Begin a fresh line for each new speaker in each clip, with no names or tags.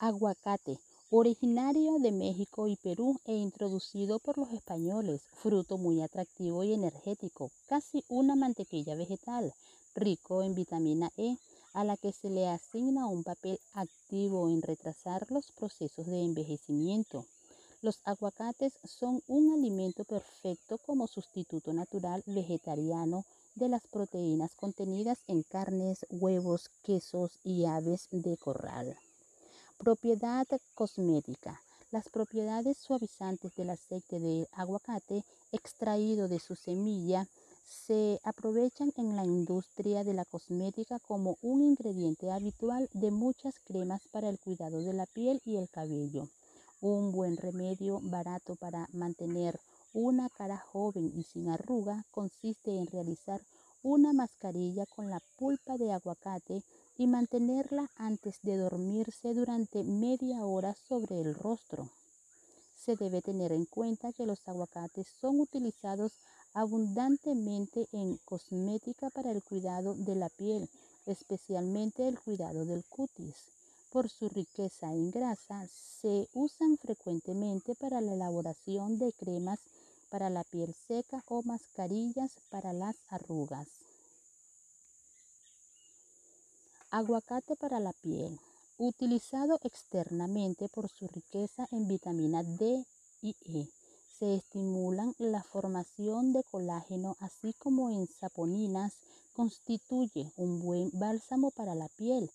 Aguacate, originario de México y Perú e introducido por los españoles, fruto muy atractivo y energético, casi una mantequilla vegetal, rico en vitamina E, a la que se le asigna un papel activo en retrasar los procesos de envejecimiento. Los aguacates son un alimento perfecto como sustituto natural vegetariano de las proteínas contenidas en carnes, huevos, quesos y aves de corral. Propiedad cosmética. Las propiedades suavizantes del aceite de aguacate extraído de su semilla se aprovechan en la industria de la cosmética como un ingrediente habitual de muchas cremas para el cuidado de la piel y el cabello. Un buen remedio barato para mantener una cara joven y sin arruga consiste en realizar una mascarilla con la pulpa de aguacate y mantenerla antes de dormirse durante media hora sobre el rostro. Se debe tener en cuenta que los aguacates son utilizados abundantemente en cosmética para el cuidado de la piel, especialmente el cuidado del cutis. Por su riqueza en grasa, se usan frecuentemente para la elaboración de cremas para la piel seca o mascarillas para las arrugas. Aguacate para la piel. Utilizado externamente por su riqueza en vitamina D y E. Se estimulan la formación de colágeno así como en saponinas. Constituye un buen bálsamo para la piel.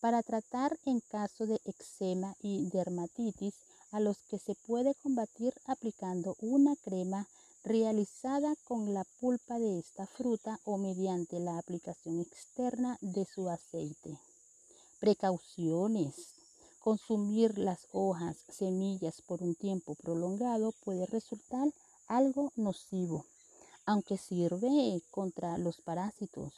Para tratar en caso de eczema y dermatitis, a los que se puede combatir aplicando una crema realizada con la pulpa de esta fruta o mediante la aplicación externa de su aceite. Precauciones. Consumir las hojas, semillas por un tiempo prolongado puede resultar algo nocivo, aunque sirve contra los parásitos.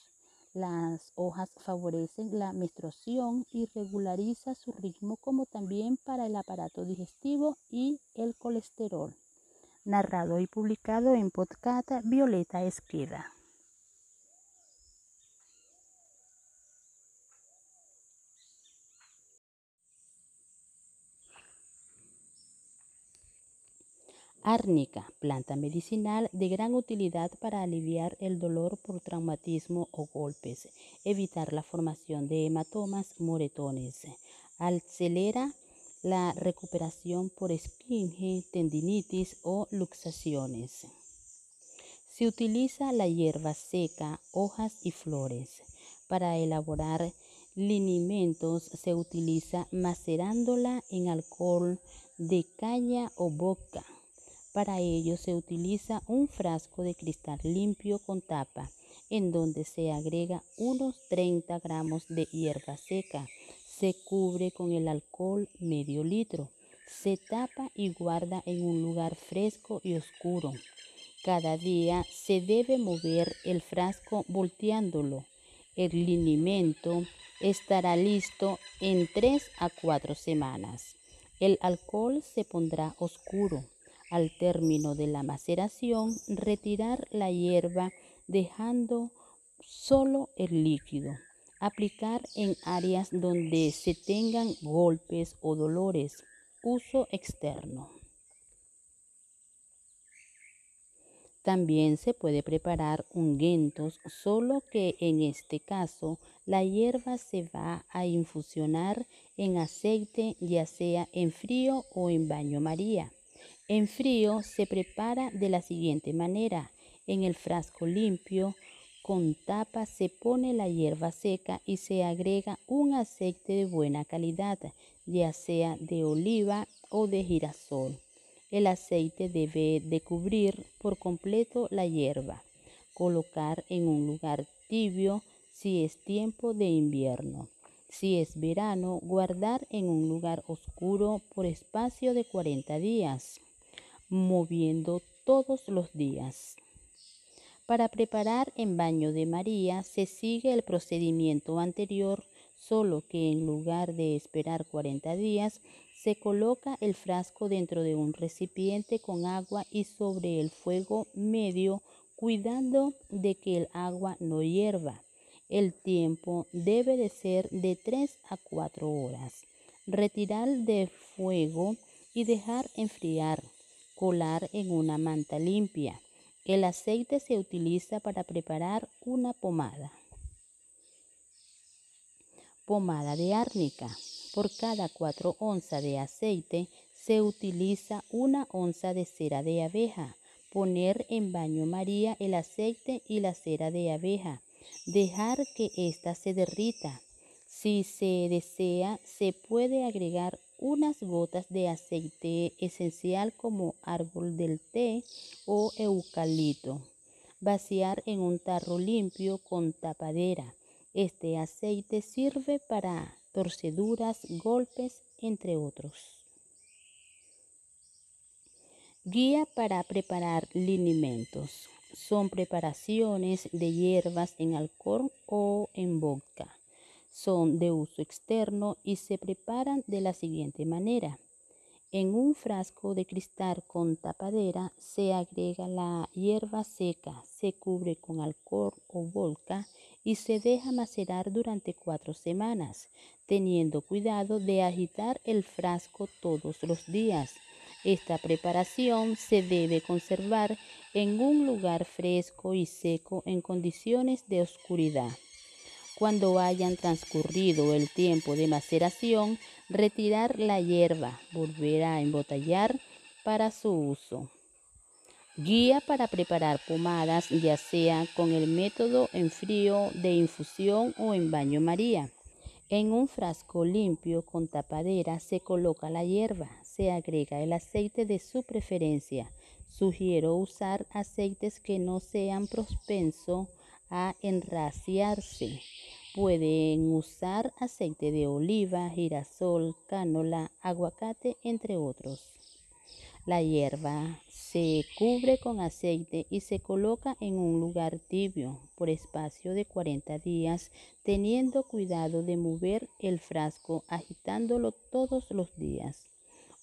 Las hojas favorecen la menstruación y regulariza su ritmo como también para el aparato digestivo y el colesterol narrado y publicado en podcast Violeta Esqueda. Árnica, planta medicinal de gran utilidad para aliviar el dolor por traumatismo o golpes, evitar la formación de hematomas, moretones. Acelera la recuperación por esquinge, tendinitis o luxaciones. Se utiliza la hierba seca, hojas y flores. Para elaborar linimentos se utiliza macerándola en alcohol de caña o boca. Para ello se utiliza un frasco de cristal limpio con tapa, en donde se agrega unos 30 gramos de hierba seca, se cubre con el alcohol medio litro. Se tapa y guarda en un lugar fresco y oscuro. Cada día se debe mover el frasco volteándolo. El linimento estará listo en 3 a 4 semanas. El alcohol se pondrá oscuro. Al término de la maceración, retirar la hierba dejando solo el líquido. Aplicar en áreas donde se tengan golpes o dolores. Uso externo. También se puede preparar ungüentos, solo que en este caso la hierba se va a infusionar en aceite, ya sea en frío o en baño María. En frío se prepara de la siguiente manera. En el frasco limpio con tapa se pone la hierba seca y se agrega un aceite de buena calidad, ya sea de oliva o de girasol. El aceite debe de cubrir por completo la hierba. Colocar en un lugar tibio si es tiempo de invierno. Si es verano, guardar en un lugar oscuro por espacio de 40 días, moviendo todos los días. Para preparar en baño de María se sigue el procedimiento anterior, solo que en lugar de esperar 40 días, se coloca el frasco dentro de un recipiente con agua y sobre el fuego medio, cuidando de que el agua no hierva. El tiempo debe de ser de 3 a 4 horas. Retirar del fuego y dejar enfriar. Colar en una manta limpia. El aceite se utiliza para preparar una pomada. Pomada de árnica. Por cada 4 onzas de aceite se utiliza una onza de cera de abeja. Poner en baño María el aceite y la cera de abeja. Dejar que ésta se derrita. Si se desea, se puede agregar unas gotas de aceite esencial como árbol del té o eucalipto. Vaciar en un tarro limpio con tapadera. Este aceite sirve para torceduras, golpes, entre otros. Guía para preparar linimentos. Son preparaciones de hierbas en alcohol o en vodka. Son de uso externo y se preparan de la siguiente manera. En un frasco de cristal con tapadera se agrega la hierba seca, se cubre con alcohol o vodka y se deja macerar durante cuatro semanas, teniendo cuidado de agitar el frasco todos los días. Esta preparación se debe conservar en un lugar fresco y seco en condiciones de oscuridad. Cuando hayan transcurrido el tiempo de maceración, retirar la hierba, volver a embotellar para su uso. Guía para preparar pomadas, ya sea con el método en frío de infusión o en baño María. En un frasco limpio con tapadera se coloca la hierba, se agrega el aceite de su preferencia. Sugiero usar aceites que no sean propensos a enraciarse. Pueden usar aceite de oliva, girasol, cánola, aguacate, entre otros. La hierba se cubre con aceite y se coloca en un lugar tibio por espacio de 40 días, teniendo cuidado de mover el frasco agitándolo todos los días.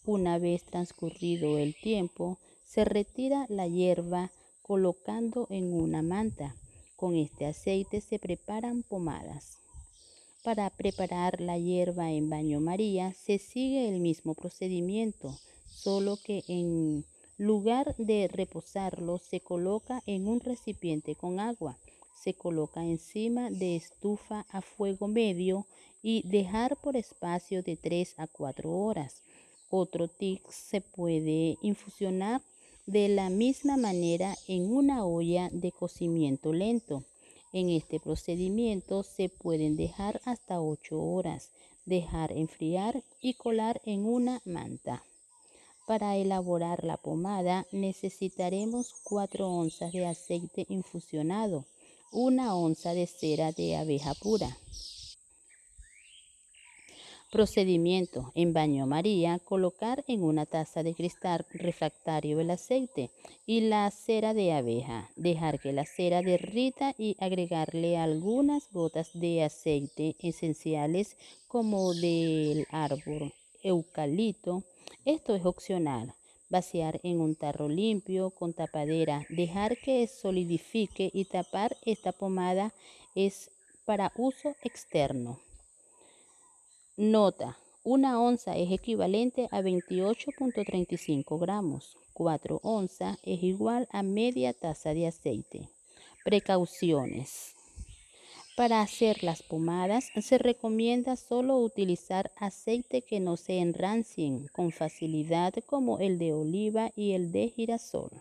Una vez transcurrido el tiempo, se retira la hierba colocando en una manta. Con este aceite se preparan pomadas. Para preparar la hierba en baño María se sigue el mismo procedimiento solo que en lugar de reposarlo se coloca en un recipiente con agua. Se coloca encima de estufa a fuego medio y dejar por espacio de 3 a 4 horas. Otro tip se puede infusionar de la misma manera en una olla de cocimiento lento. En este procedimiento se pueden dejar hasta 8 horas, dejar enfriar y colar en una manta. Para elaborar la pomada necesitaremos 4 onzas de aceite infusionado, una onza de cera de abeja pura. Procedimiento. En baño María, colocar en una taza de cristal refractario el aceite y la cera de abeja. Dejar que la cera derrita y agregarle algunas gotas de aceite esenciales como del árbol eucalipto esto es opcional. Vaciar en un tarro limpio con tapadera, dejar que solidifique y tapar esta pomada es para uso externo. Nota, una onza es equivalente a 28.35 gramos. 4 onzas es igual a media taza de aceite. Precauciones. Para hacer las pomadas se recomienda solo utilizar aceite que no se enrancien con facilidad como el de oliva y el de girasol.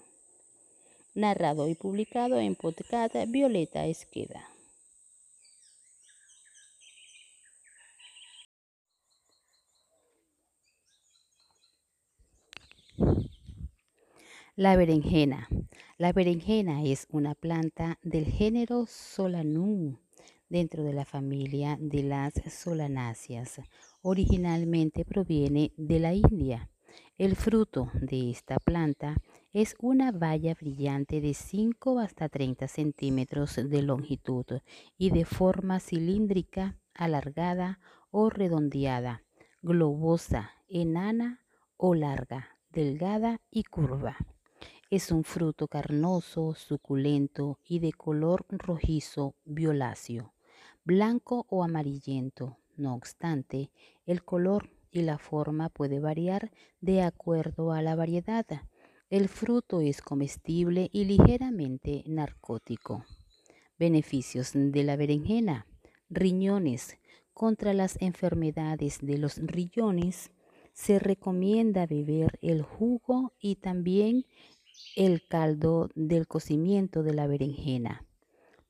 Narrado y publicado en podcast Violeta Esqueda. La berenjena. La berenjena es una planta del género Solanum dentro de la familia de las solanáceas. Originalmente proviene de la India. El fruto de esta planta es una baya brillante de 5 hasta 30 centímetros de longitud y de forma cilíndrica, alargada o redondeada, globosa, enana o larga, delgada y curva. Es un fruto carnoso, suculento y de color rojizo violáceo blanco o amarillento. No obstante, el color y la forma puede variar de acuerdo a la variedad. El fruto es comestible y ligeramente narcótico. Beneficios de la berenjena. Riñones. Contra las enfermedades de los riñones se recomienda beber el jugo y también el caldo del cocimiento de la berenjena.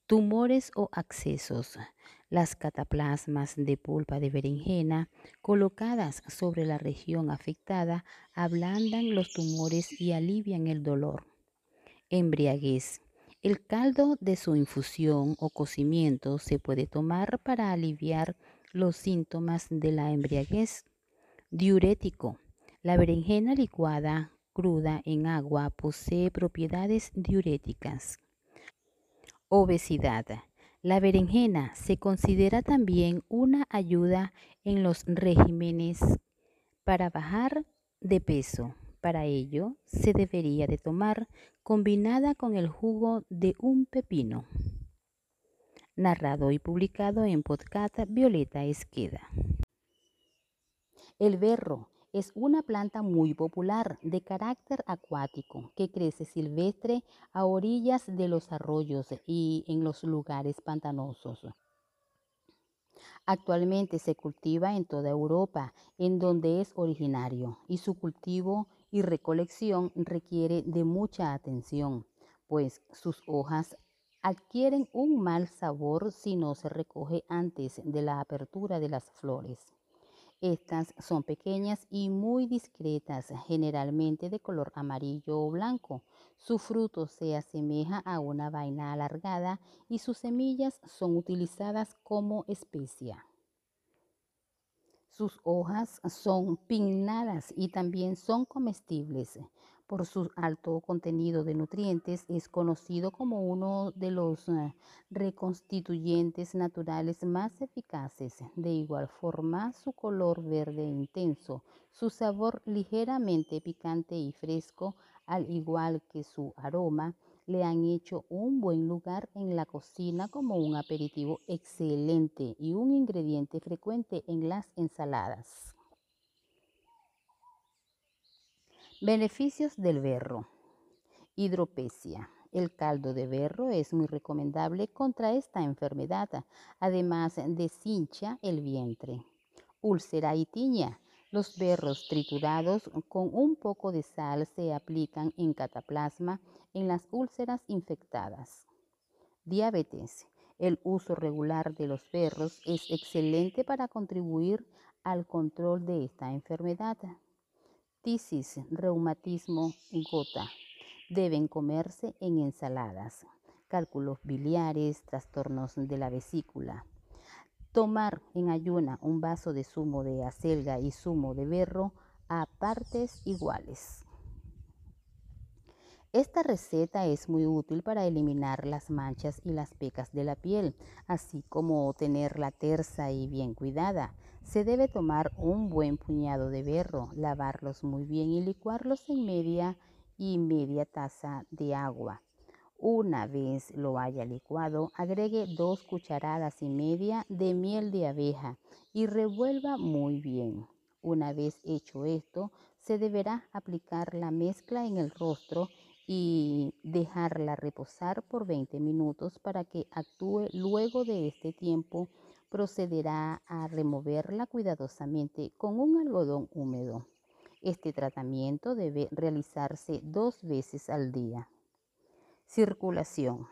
Tumores o accesos. Las cataplasmas de pulpa de berenjena colocadas sobre la región afectada ablandan los tumores y alivian el dolor. Embriaguez. El caldo de su infusión o cocimiento se puede tomar para aliviar los síntomas de la embriaguez. Diurético. La berenjena licuada cruda en agua posee propiedades diuréticas. Obesidad. La berenjena se considera también una ayuda en los regímenes para bajar de peso. Para ello, se debería de tomar combinada con el jugo de un pepino. Narrado y publicado en podcast Violeta Esqueda. El berro es una planta muy popular de carácter acuático que crece silvestre a orillas de los arroyos y en los lugares pantanosos. Actualmente se cultiva en toda Europa, en donde es originario, y su cultivo y recolección requiere de mucha atención, pues sus hojas adquieren un mal sabor si no se recoge antes de la apertura de las flores. Estas son pequeñas y muy discretas, generalmente de color amarillo o blanco. Su fruto se asemeja a una vaina alargada y sus semillas son utilizadas como especia. Sus hojas son pinnadas y también son comestibles. Por su alto contenido de nutrientes es conocido como uno de los eh, reconstituyentes naturales más eficaces. De igual forma, su color verde intenso, su sabor ligeramente picante y fresco, al igual que su aroma, le han hecho un buen lugar en la cocina como un aperitivo excelente y un ingrediente frecuente en las ensaladas. Beneficios del berro. Hidropesia. El caldo de berro es muy recomendable contra esta enfermedad. Además, deshincha el vientre. Úlcera y tiña. Los berros triturados con un poco de sal se aplican en cataplasma en las úlceras infectadas. Diabetes. El uso regular de los berros es excelente para contribuir al control de esta enfermedad. Tisis, reumatismo, gota. Deben comerse en ensaladas. Cálculos biliares, trastornos de la vesícula. Tomar en ayuna un vaso de zumo de acelga y zumo de berro a partes iguales. Esta receta es muy útil para eliminar las manchas y las pecas de la piel, así como tenerla tersa y bien cuidada. Se debe tomar un buen puñado de berro, lavarlos muy bien y licuarlos en media y media taza de agua. Una vez lo haya licuado, agregue dos cucharadas y media de miel de abeja y revuelva muy bien. Una vez hecho esto, se deberá aplicar la mezcla en el rostro y dejarla reposar por 20 minutos para que actúe. Luego de este tiempo, procederá a removerla cuidadosamente con un algodón húmedo. Este tratamiento debe realizarse dos veces al día. Circulación.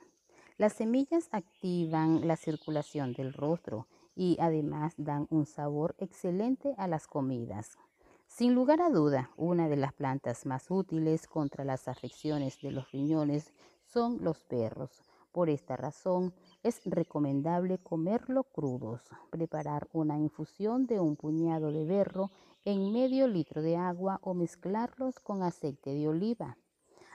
Las semillas activan la circulación del rostro y además dan un sabor excelente a las comidas. Sin lugar a duda, una de las plantas más útiles contra las afecciones de los riñones son los perros. Por esta razón, es recomendable comerlo crudos. Preparar una infusión de un puñado de berro en medio litro de agua o mezclarlos con aceite de oliva.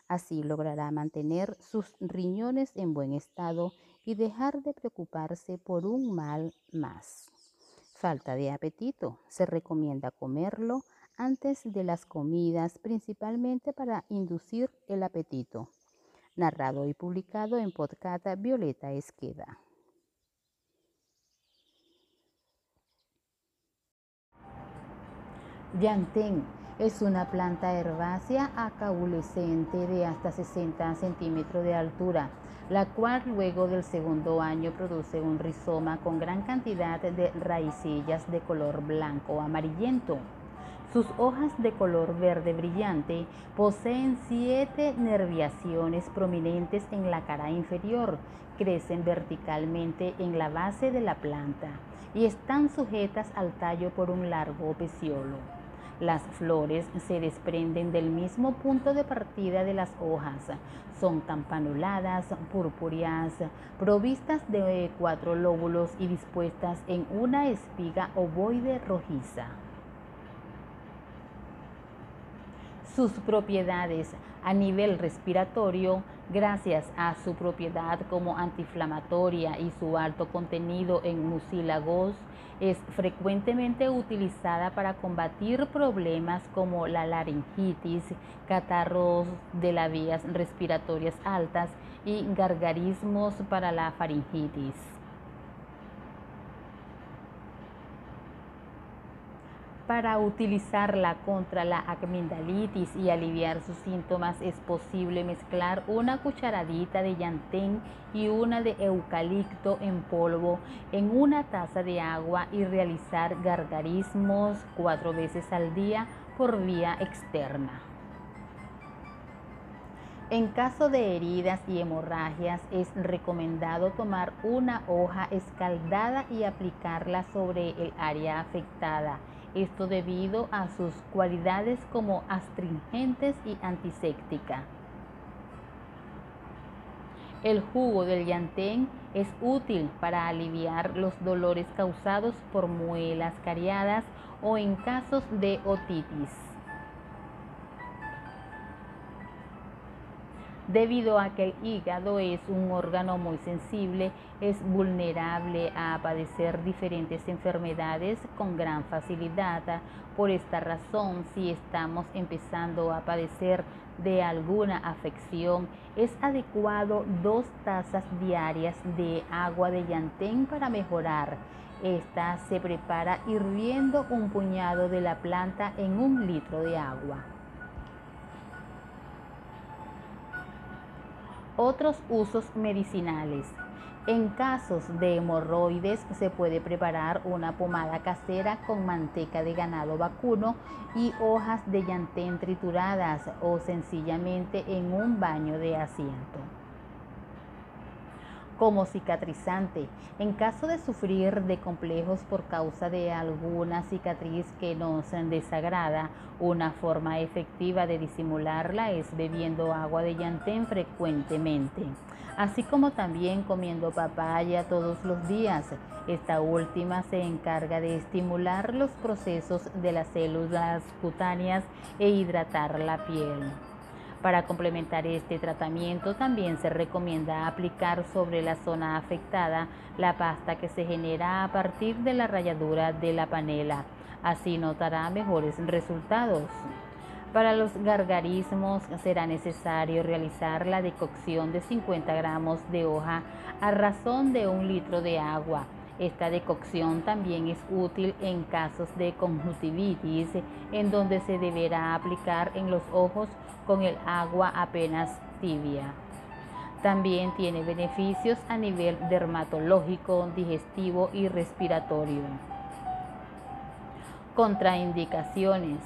Así logrará mantener sus riñones en buen estado y dejar de preocuparse por un mal más. Falta de apetito. Se recomienda comerlo antes de las comidas, principalmente para inducir el apetito narrado y publicado en podcast Violeta Esqueda. Yantén es una planta herbácea acaulescente de hasta 60 centímetros de altura, la cual luego del segundo año produce un rizoma con gran cantidad de raicillas de color blanco amarillento. Sus hojas de color verde brillante poseen siete nerviaciones prominentes en la cara inferior, crecen verticalmente en la base de la planta y están sujetas al tallo por un largo peciolo. Las flores se desprenden del mismo punto de partida de las hojas. Son campanuladas, purpúreas, provistas de cuatro lóbulos y dispuestas en una espiga ovoide rojiza. Sus propiedades a nivel respiratorio gracias a su propiedad como antiinflamatoria y su alto contenido en mucílagos es frecuentemente utilizada para combatir problemas como la laringitis, catarros de las vías respiratorias altas y gargarismos para la faringitis. Para utilizarla contra la amigdalitis y aliviar sus síntomas es posible mezclar una cucharadita de llantén y una de eucalipto en polvo en una taza de agua y realizar gargarismos cuatro veces al día por vía externa. En caso de heridas y hemorragias es recomendado tomar una hoja escaldada y aplicarla sobre el área afectada esto debido a sus cualidades como astringentes y antiséptica. El jugo del llantén es útil para aliviar los dolores causados por muelas cariadas o en casos de otitis. Debido a que el hígado es un órgano muy sensible, es vulnerable a padecer diferentes enfermedades con gran facilidad. Por esta razón, si estamos empezando a padecer de alguna afección, es adecuado dos tazas diarias de agua de llantén para mejorar. Esta se prepara hirviendo un puñado de la planta en un litro de agua. Otros usos medicinales. En casos de hemorroides se puede preparar una pomada casera con manteca de ganado vacuno y hojas de llantén trituradas o sencillamente en un baño de asiento como cicatrizante. En caso de sufrir de complejos por causa de alguna cicatriz que nos desagrada, una forma efectiva de disimularla es bebiendo agua de llantén frecuentemente, así como también comiendo papaya todos los días. Esta última se encarga de estimular los procesos de las células cutáneas e hidratar la piel. Para complementar este tratamiento también se recomienda aplicar sobre la zona afectada la pasta que se genera a partir de la ralladura de la panela. Así notará mejores resultados. Para los gargarismos será necesario realizar la decocción de 50 gramos de hoja a razón de un litro de agua. Esta decocción también es útil en casos de conjuntivitis, en donde se deberá aplicar en los ojos con el agua apenas tibia. También tiene beneficios a nivel dermatológico, digestivo y respiratorio. Contraindicaciones.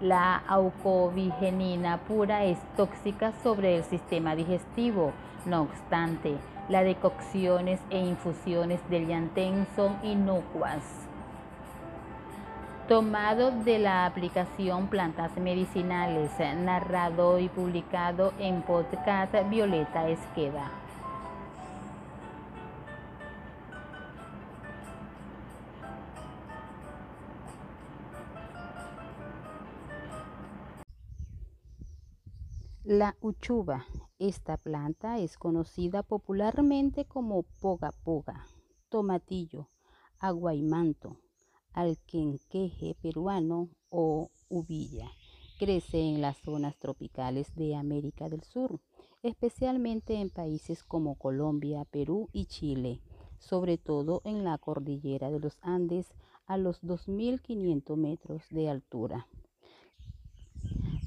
La aucobigenina pura es tóxica sobre el sistema digestivo. No obstante, las decocciones e infusiones del llantén son inocuas tomado de la aplicación Plantas Medicinales, narrado y publicado en podcast Violeta Esqueda. La uchuva. Esta planta es conocida popularmente como poga poga, tomatillo, alquenqueje peruano o uvilla. Crece en las zonas tropicales de América del Sur, especialmente en países como Colombia, Perú y Chile, sobre todo en la cordillera de los Andes, a los 2.500 metros de altura.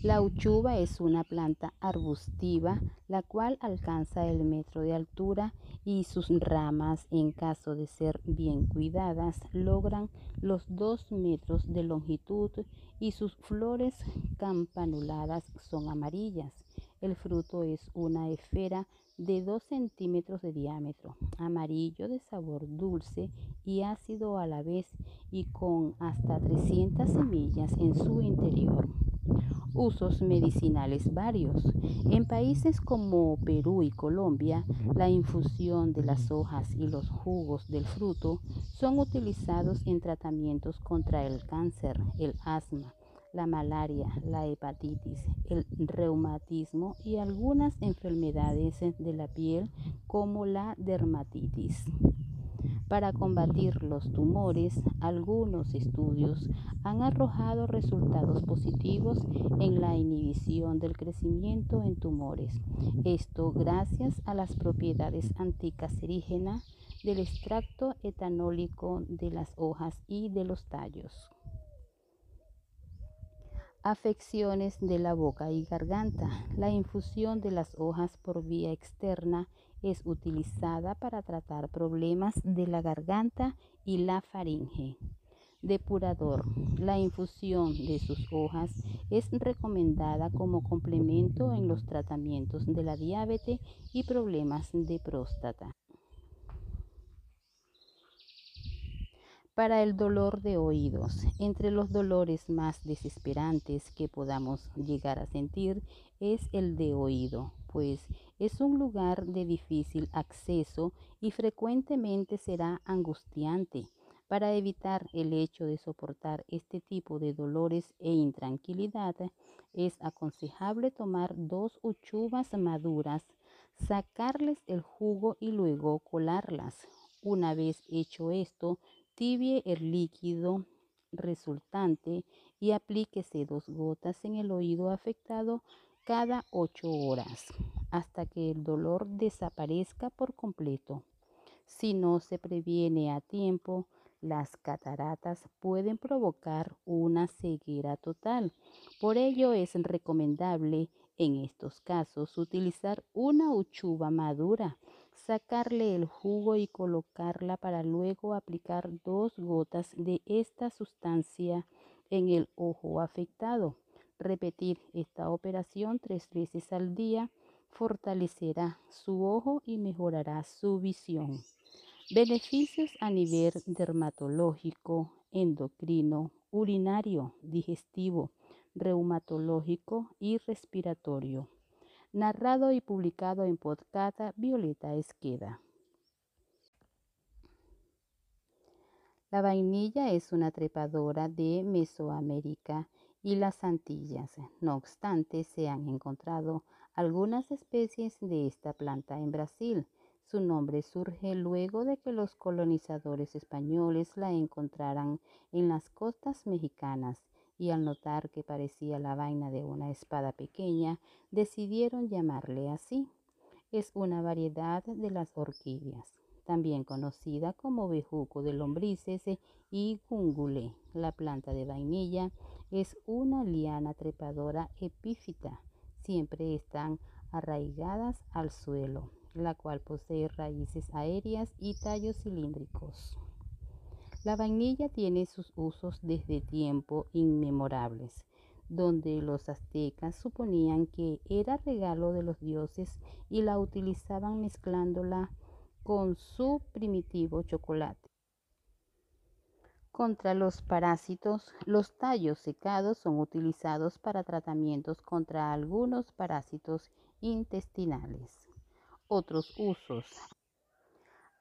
La uchuva es una planta arbustiva la cual alcanza el metro de altura y sus ramas, en caso de ser bien cuidadas, logran los 2 metros de longitud y sus flores campanuladas son amarillas. El fruto es una esfera de 2 centímetros de diámetro, amarillo de sabor dulce y ácido a la vez y con hasta 300 semillas en su interior usos medicinales varios. En países como Perú y Colombia, la infusión de las hojas y los jugos del fruto son utilizados en tratamientos contra el cáncer, el asma, la malaria, la hepatitis, el reumatismo y algunas enfermedades de la piel como la dermatitis. Para combatir los tumores, algunos estudios han arrojado resultados positivos en la inhibición del crecimiento en tumores. Esto gracias a las propiedades anticancerígenas del extracto etanólico de las hojas y de los tallos. Afecciones de la boca y garganta. La infusión de las hojas por vía externa es utilizada para tratar problemas de la garganta y la faringe. Depurador. La infusión de sus hojas es recomendada como complemento en los tratamientos de la diabetes y problemas de próstata. Para el dolor de oídos, entre los dolores más desesperantes que podamos llegar a sentir es el de oído, pues es un lugar de difícil acceso y frecuentemente será angustiante. Para evitar el hecho de soportar este tipo de dolores e intranquilidad, es aconsejable tomar dos uchuvas maduras, sacarles el jugo y luego colarlas. Una vez hecho esto, tibie el líquido resultante y aplíquese dos gotas en el oído afectado cada ocho horas hasta que el dolor desaparezca por completo. Si no se previene a tiempo, las cataratas pueden provocar una ceguera total. Por ello es recomendable en estos casos utilizar una uchuva madura, sacarle el jugo y colocarla para luego aplicar dos gotas de esta sustancia en el ojo afectado. Repetir esta operación tres veces al día fortalecerá su ojo y mejorará su visión. Beneficios a nivel dermatológico, endocrino, urinario, digestivo, reumatológico y respiratorio. Narrado y publicado en podcast Violeta Esqueda. La vainilla es una trepadora de Mesoamérica y las Antillas. No obstante, se han encontrado algunas especies de esta planta en Brasil. Su nombre surge luego de que los colonizadores españoles la encontraran en las costas mexicanas y al notar que parecía la vaina de una espada pequeña, decidieron llamarle así. Es una variedad de las orquídeas, también conocida como bejuco de lombrices y gungule. La planta de vainilla es una liana trepadora epífita siempre están arraigadas al suelo, la cual posee raíces aéreas y tallos cilíndricos. La vainilla tiene sus usos desde tiempos inmemorables, donde los aztecas suponían que era regalo de los dioses y la utilizaban mezclándola con su primitivo chocolate. Contra los parásitos, los tallos secados son utilizados para tratamientos contra algunos parásitos intestinales. Otros usos.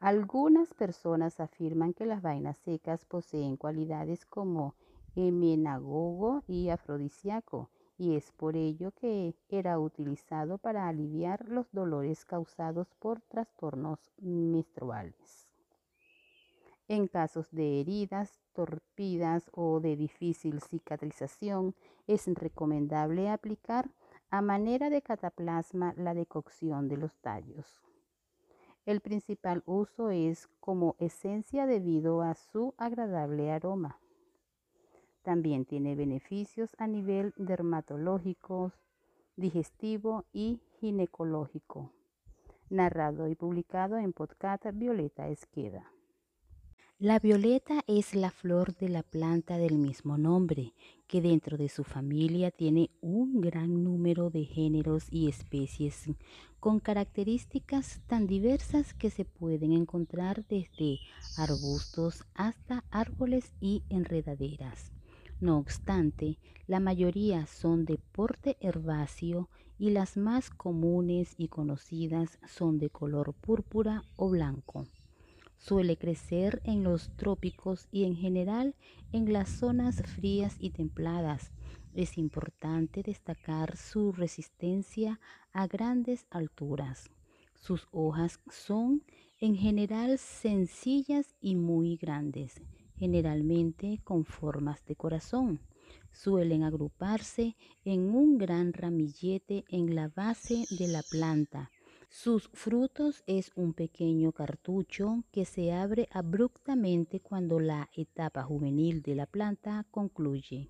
Algunas personas afirman que las vainas secas poseen cualidades como emenagogo y afrodisíaco, y es por ello que era utilizado para aliviar los dolores causados por trastornos menstruales. En casos de heridas, torpidas o de difícil cicatrización, es recomendable aplicar a manera de cataplasma la decocción de los tallos. El principal uso es como esencia debido a su agradable aroma. También tiene beneficios a nivel dermatológico, digestivo y ginecológico. Narrado y publicado en podcast Violeta Esqueda. La violeta es la flor de la planta del mismo nombre, que dentro de su familia tiene un gran número de géneros y especies con características tan diversas que se pueden encontrar desde arbustos hasta árboles y enredaderas. No obstante, la mayoría son de porte herbáceo y las más comunes y conocidas son de color púrpura o blanco. Suele crecer en los trópicos y en general en las zonas frías y templadas. Es importante destacar su resistencia a grandes alturas. Sus hojas son en general sencillas y muy grandes, generalmente con formas de corazón. Suelen agruparse en un gran ramillete en la base de la planta sus frutos es un pequeño cartucho que se abre abruptamente cuando la etapa juvenil de la planta concluye.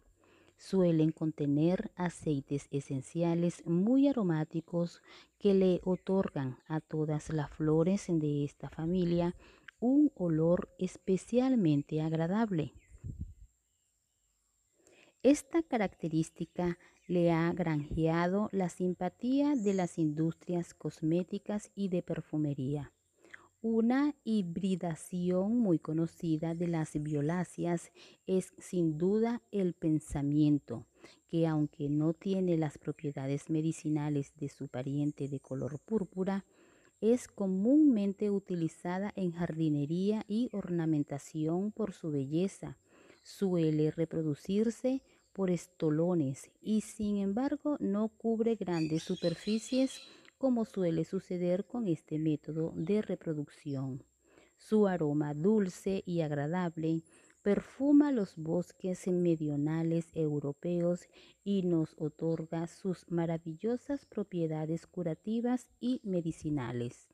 Suelen contener aceites esenciales muy aromáticos que le otorgan a todas las flores de esta familia un olor especialmente agradable. Esta característica le ha granjeado la simpatía de las industrias cosméticas y de perfumería. Una hibridación muy conocida de las violáceas es sin duda el pensamiento, que aunque no tiene las propiedades medicinales de su pariente de color púrpura, es comúnmente utilizada en jardinería y ornamentación por su belleza. Suele reproducirse por estolones y sin embargo no cubre grandes superficies como suele suceder con este método de reproducción. Su aroma dulce y agradable perfuma los bosques meridionales europeos y nos otorga sus maravillosas propiedades curativas y medicinales.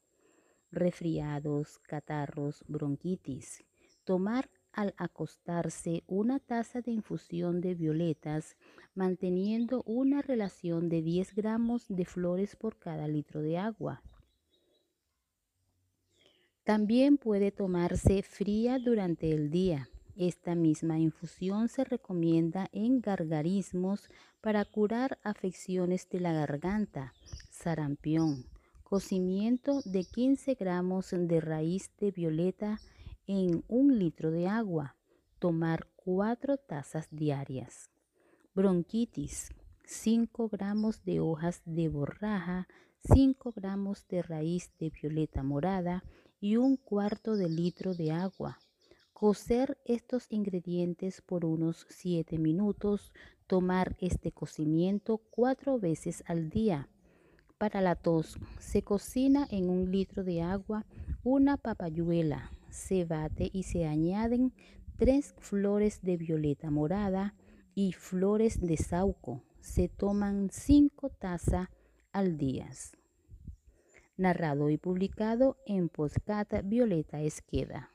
Resfriados, catarros, bronquitis. Tomar al acostarse una taza de infusión de violetas, manteniendo una relación de 10 gramos de flores por cada litro de agua. También puede tomarse fría durante el día. Esta misma infusión se recomienda en gargarismos para curar afecciones de la garganta, sarampión, cocimiento de 15 gramos de raíz de violeta en un litro de agua. Tomar cuatro tazas diarias. Bronquitis. 5 gramos de hojas de borraja, 5 gramos de raíz de violeta morada y un cuarto de litro de agua. Cocer estos ingredientes por unos 7 minutos. Tomar este cocimiento cuatro veces al día. Para la tos, se cocina en un litro de agua una papayuela, se bate y se añaden tres flores de violeta morada y flores de sauco. Se toman cinco tazas al día. Narrado y publicado en Postcata Violeta Esqueda.